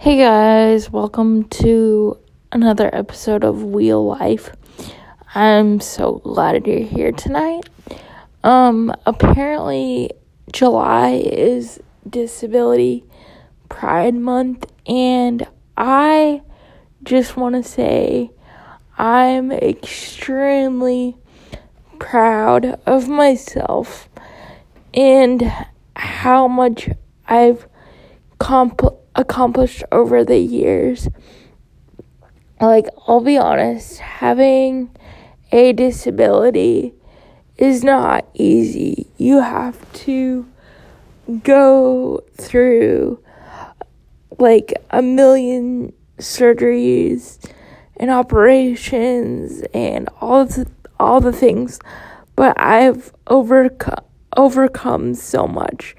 Hey guys, welcome to another episode of Wheel Life. I'm so glad you're here tonight. Um, apparently, July is Disability Pride Month, and I just want to say I'm extremely proud of myself and how much I've comp- accomplished over the years. Like, I'll be honest, having a disability is not easy. You have to go through like a million surgeries and operations and all the all the things, but I've overcome overcome so much.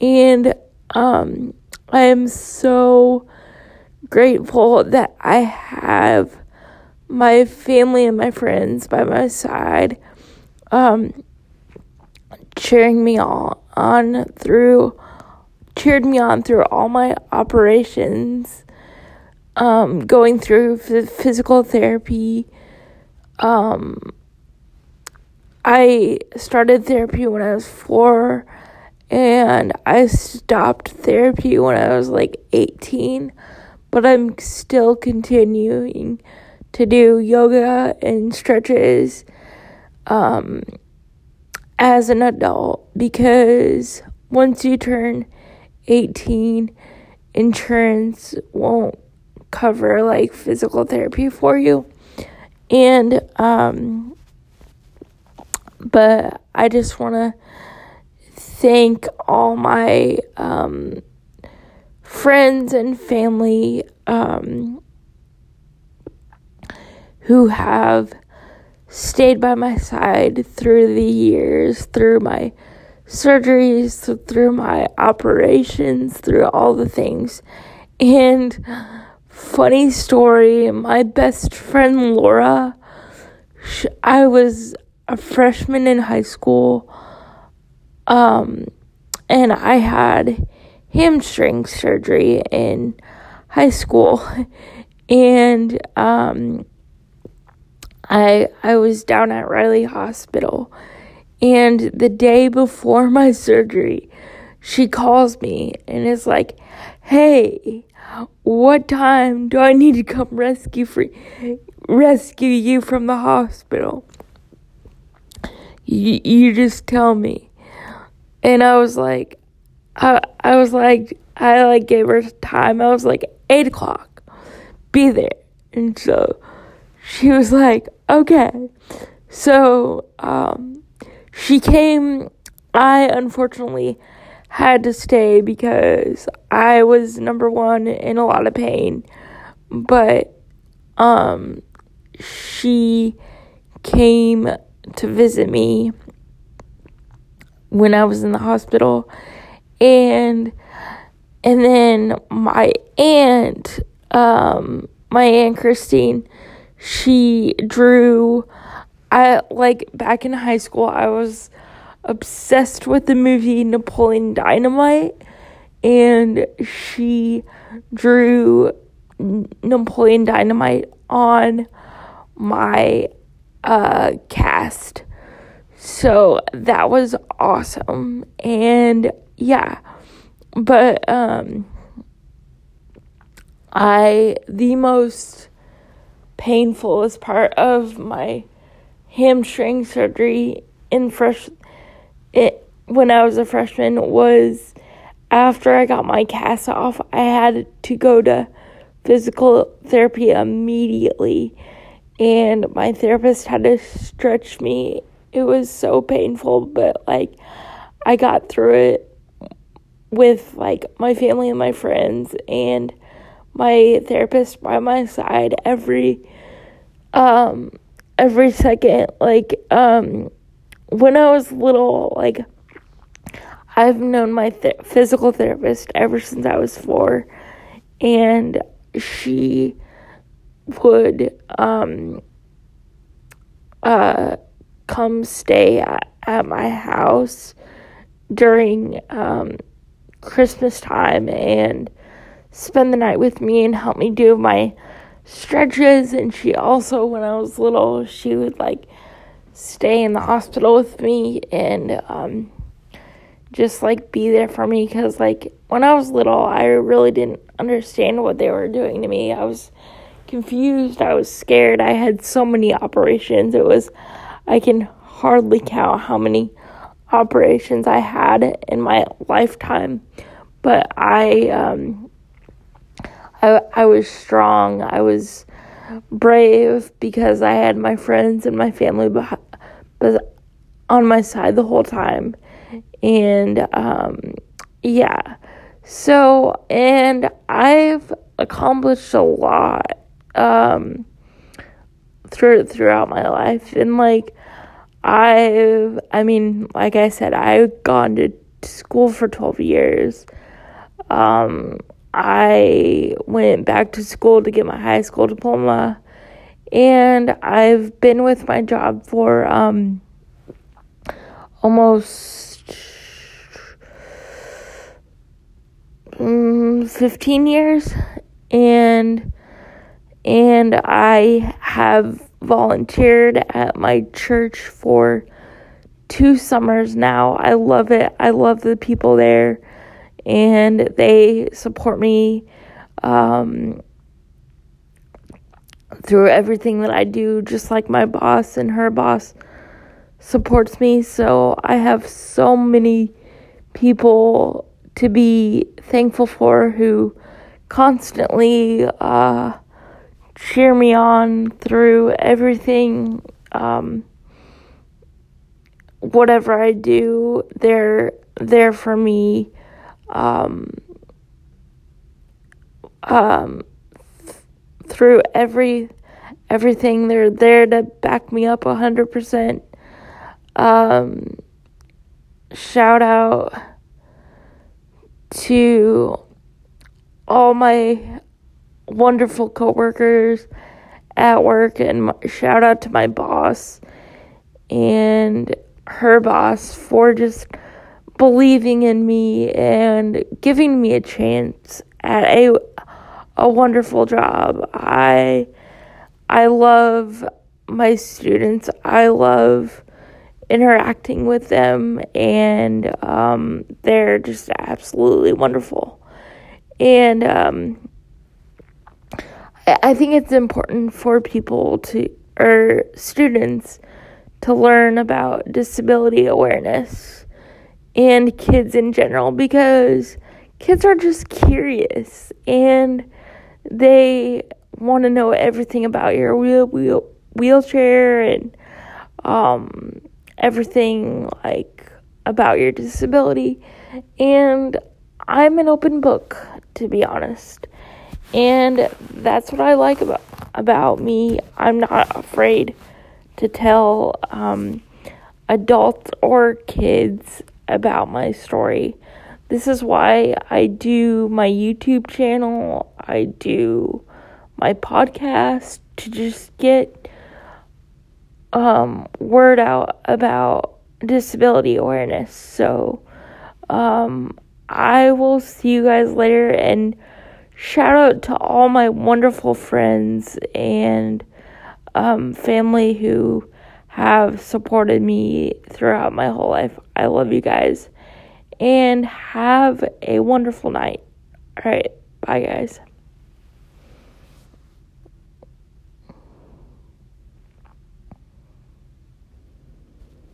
And um I am so grateful that I have my family and my friends by my side, um, cheering me all on through, cheered me on through all my operations, um, going through physical therapy. Um, I started therapy when I was four and I stopped therapy when I was like 18, but I'm still continuing to do yoga and stretches um, as an adult because once you turn 18, insurance won't cover like physical therapy for you. And, um, but I just want to thank all my um, friends and family um, who have stayed by my side through the years, through my surgeries, through my operations, through all the things. And funny story, my best friend Laura, I was a freshman in high school um, and I had hamstring surgery in high school, and um, I I was down at Riley Hospital, and the day before my surgery, she calls me and is like, "Hey, what time do I need to come rescue for rescue you from the hospital?" You, you just tell me and I was like, I, I was like, I like gave her time. I was like, eight o'clock, be there. And so she was like, okay. So, um, she came. I unfortunately had to stay because I was number one in a lot of pain. But, um, she came to visit me when I was in the hospital. And and then my aunt, um, my aunt Christine, she drew I like back in high school I was obsessed with the movie Napoleon Dynamite and she drew Napoleon Dynamite on my uh cast so that was awesome. And yeah. But um I the most painfulest part of my hamstring surgery in fresh it when I was a freshman was after I got my cast off, I had to go to physical therapy immediately and my therapist had to stretch me it was so painful, but like I got through it with like my family and my friends and my therapist by my side every um every second. Like um when I was little like I've known my th- physical therapist ever since I was 4 and she would um uh come stay at, at my house during um, Christmas time and spend the night with me and help me do my stretches. And she also, when I was little, she would like stay in the hospital with me and um, just like be there for me because like when I was little, I really didn't understand what they were doing to me. I was confused. I was scared. I had so many operations. It was, I can hardly count how many operations I had in my lifetime. But I, um, I, I was strong. I was brave because I had my friends and my family behind, on my side the whole time. And um, yeah. So, and I've accomplished a lot um, through, throughout my life. And like, I've, I mean, like I said, I've gone to school for 12 years. Um, I went back to school to get my high school diploma, and I've been with my job for um, almost um, 15 years, and and I have volunteered at my church for two summers now. I love it. I love the people there and they support me um, through everything that I do, just like my boss and her boss supports me. So I have so many people to be thankful for who constantly uh, cheer me on through everything. Um, whatever I do, they're there for me um, um, th- through every everything. They're there to back me up a hundred percent. Um, shout out to all my wonderful coworkers at work, and my, shout out to my boss and her boss for just believing in me and giving me a chance at a a wonderful job. I I love my students. I love interacting with them and um, they're just absolutely wonderful. And um, I think it's important for people to or students to learn about disability awareness and kids in general because kids are just curious and they want to know everything about your wheel, wheel wheelchair and um, everything like about your disability. And I'm an open book to be honest and that's what I like about about me I'm not afraid to tell um, adults or kids about my story. This is why I do my YouTube channel, I do my podcast to just get um, word out about disability awareness. So, um, I will see you guys later and shout out to all my wonderful friends and um, family who have supported me throughout my whole life. I love you guys and have a wonderful night. All right, bye, guys.